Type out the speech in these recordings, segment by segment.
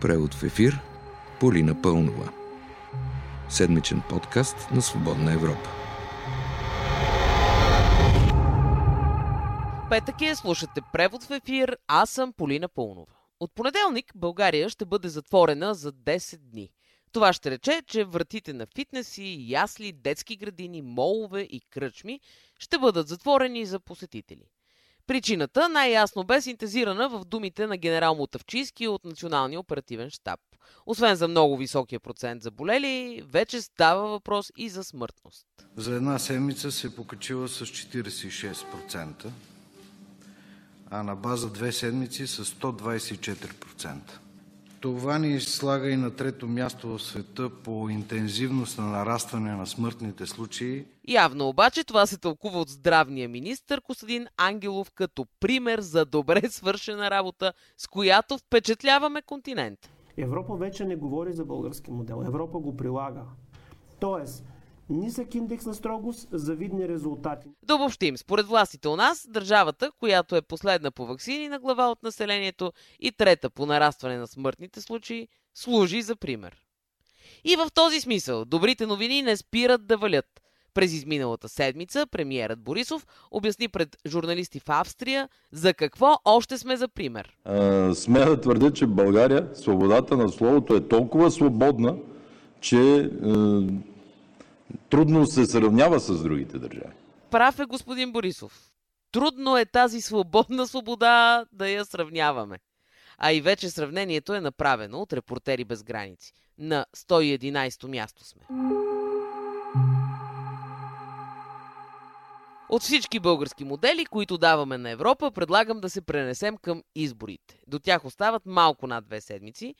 Превод в ефир Полина Пълнова. Седмичен подкаст на Свободна Европа. Петък е, слушате превод в ефир, аз съм Полина Пълнова. От понеделник България ще бъде затворена за 10 дни. Това ще рече, че вратите на фитнеси, ясли, детски градини, молове и кръчми ще бъдат затворени за посетители. Причината най-ясно бе синтезирана в думите на генерал Мотавчийски от Националния оперативен штаб. Освен за много високия процент заболели, вече става въпрос и за смъртност. За една седмица се е покачила с 46%, а на база две седмици с 124%. Това ни слага и на трето място в света по интензивност на нарастване на смъртните случаи. Явно обаче това се тълкува от здравния министр Костадин Ангелов като пример за добре свършена работа, с която впечатляваме континент. Европа вече не говори за български модел. Европа го прилага. Тоест, нисък индекс на строгост, завидни резултати. Да обобщим, според властите у нас, държавата, която е последна по вакцини на глава от населението и трета по нарастване на смъртните случаи, служи за пример. И в този смисъл, добрите новини не спират да валят. През изминалата седмица премиерът Борисов обясни пред журналисти в Австрия за какво още сме за пример. Смея да твърдя, че в България свободата на словото е толкова свободна, че трудно се сравнява с другите държави. Прав е господин Борисов. Трудно е тази свободна свобода да я сравняваме. А и вече сравнението е направено от Репортери без граници. На 111 място сме. От всички български модели, които даваме на Европа, предлагам да се пренесем към изборите. До тях остават малко над две седмици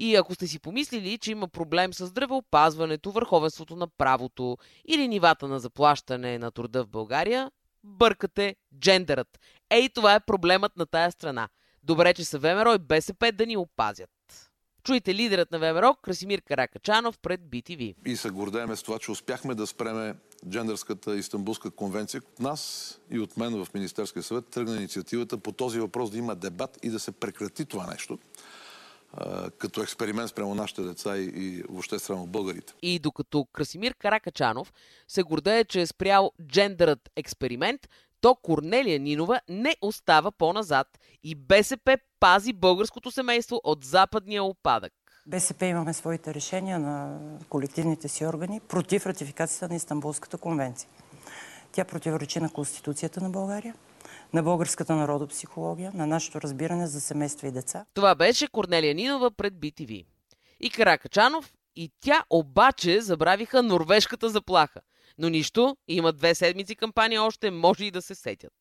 и ако сте си помислили, че има проблем с здравеопазването, върховенството на правото или нивата на заплащане на труда в България, бъркате джендерът. Ей, това е проблемът на тая страна. Добре, че са ВМРО и БСП да ни опазят. Чуйте лидерът на ВМРО Красимир Каракачанов пред BTV. И се гордееме с това, че успяхме да спреме джендърската Истанбулска конвенция. От нас и от мен в Министерския съвет тръгна инициативата по този въпрос да има дебат и да се прекрати това нещо като експеримент спрямо нашите деца и, и въобще спрямо българите. И докато Красимир Каракачанов се гордее, че е спрял джендърът експеримент, то Корнелия Нинова не остава по-назад и БСП пази българското семейство от западния опадък. БСП имаме своите решения на колективните си органи против ратификацията на Истанбулската конвенция. Тя противоречи на Конституцията на България, на българската народопсихология, на нашето разбиране за семейства и деца. Това беше Корнелия Нинова пред BTV. И Каракачанов, и тя обаче забравиха норвежката заплаха. Но нищо, има две седмици кампания още, може и да се сетят.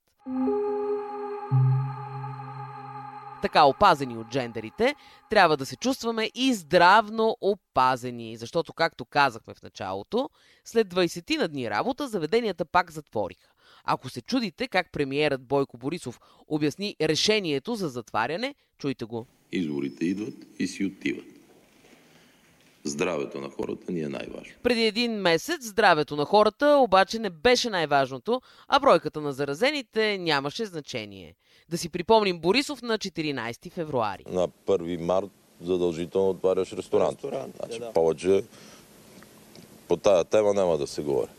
Така опазени от джендерите, трябва да се чувстваме и здравно опазени, защото, както казахме в началото, след 20 на дни работа заведенията пак затвориха. Ако се чудите как премиерът Бойко Борисов обясни решението за затваряне, чуйте го. Изборите идват и си отиват. Здравето на хората ни е най-важно. Преди един месец здравето на хората обаче не беше най-важното, а бройката на заразените нямаше значение. Да си припомним Борисов на 14 февруари. На 1 март задължително отваряш ресторант. ресторант значи, да. Повече по тая тема няма да се говори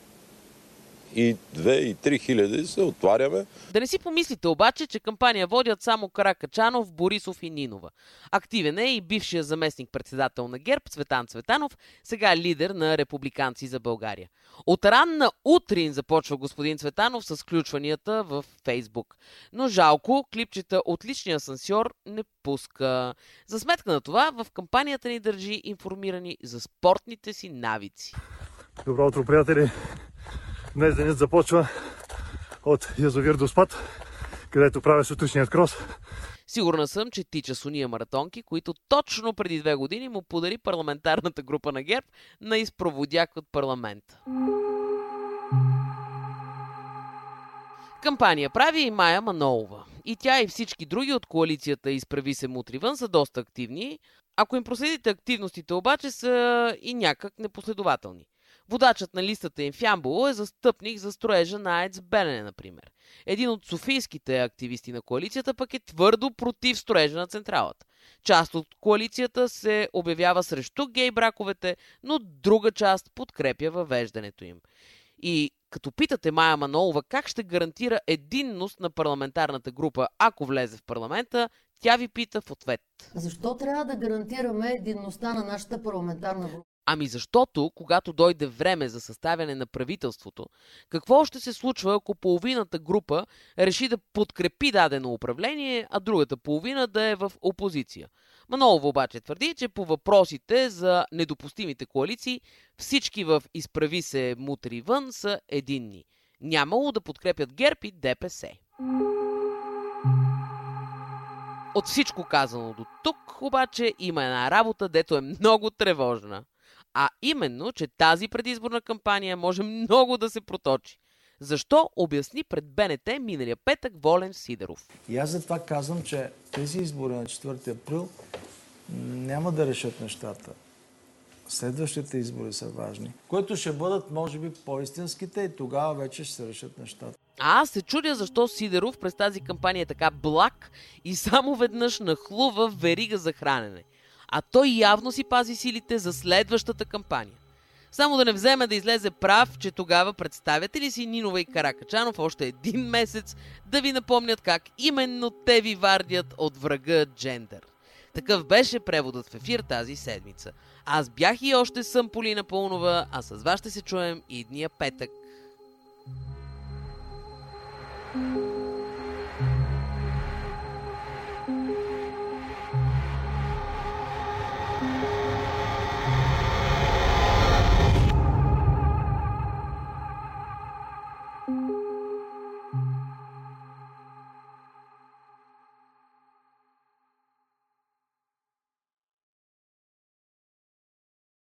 и 2 и 3 хиляди се отваряме. Да не си помислите обаче, че кампания водят само Каракачанов, Борисов и Нинова. Активен е и бившия заместник-председател на ГЕРБ Цветан Цветанов, сега лидер на Републиканци за България. От ранна утрин започва господин Цветанов с включванията в Фейсбук. Но жалко, клипчета от личния асансьор не пуска. За сметка на това, в кампанията ни държи информирани за спортните си навици. Добро утро, приятели! Днес денят започва от язовир до спад, където правя сутрешният крос. Сигурна съм, че тича с уния маратонки, които точно преди две години му подари парламентарната група на ГЕРБ на изпроводяк от парламента. Кампания прави и Майя Манолова. И тя и всички други от коалицията Изправи се мутри вън са доста активни. Ако им проследите активностите обаче са и някак непоследователни. Водачът на листата им в Ямболо е застъпник за строежа на АЕЦ Белене, например. Един от софийските активисти на коалицията пък е твърдо против строежа на централата. Част от коалицията се обявява срещу гей браковете, но друга част подкрепя въвеждането им. И като питате Майя Манолова как ще гарантира единност на парламентарната група, ако влезе в парламента, тя ви пита в ответ. Защо трябва да гарантираме единността на нашата парламентарна група? Ами защото, когато дойде време за съставяне на правителството, какво ще се случва, ако половината група реши да подкрепи дадено управление, а другата половина да е в опозиция? Манолова обаче твърди, че по въпросите за недопустимите коалиции всички в изправи се мутри вън са единни. Нямало да подкрепят ГЕРБ и ДПС. От всичко казано до тук, обаче има една работа, дето е много тревожна. А именно, че тази предизборна кампания може много да се проточи. Защо обясни пред БНТ миналия петък Волен Сидеров? И аз затова казвам, че тези избори на 4 април няма да решат нещата. Следващите избори са важни, които ще бъдат, може би, по-истинските и тогава вече ще се решат нещата. А аз се чудя защо Сидеров през тази кампания е така благ и само веднъж нахлува верига за хранене. А той явно си пази силите за следващата кампания. Само да не вземе да излезе прав, че тогава представяте ли си Нинова и Каракачанов още един месец да ви напомнят как именно те ви вардят от врага джендър. Такъв беше преводът в ефир тази седмица. Аз бях и още съм Полина Пълнова, а с вас ще се чуем и дния петък. thank you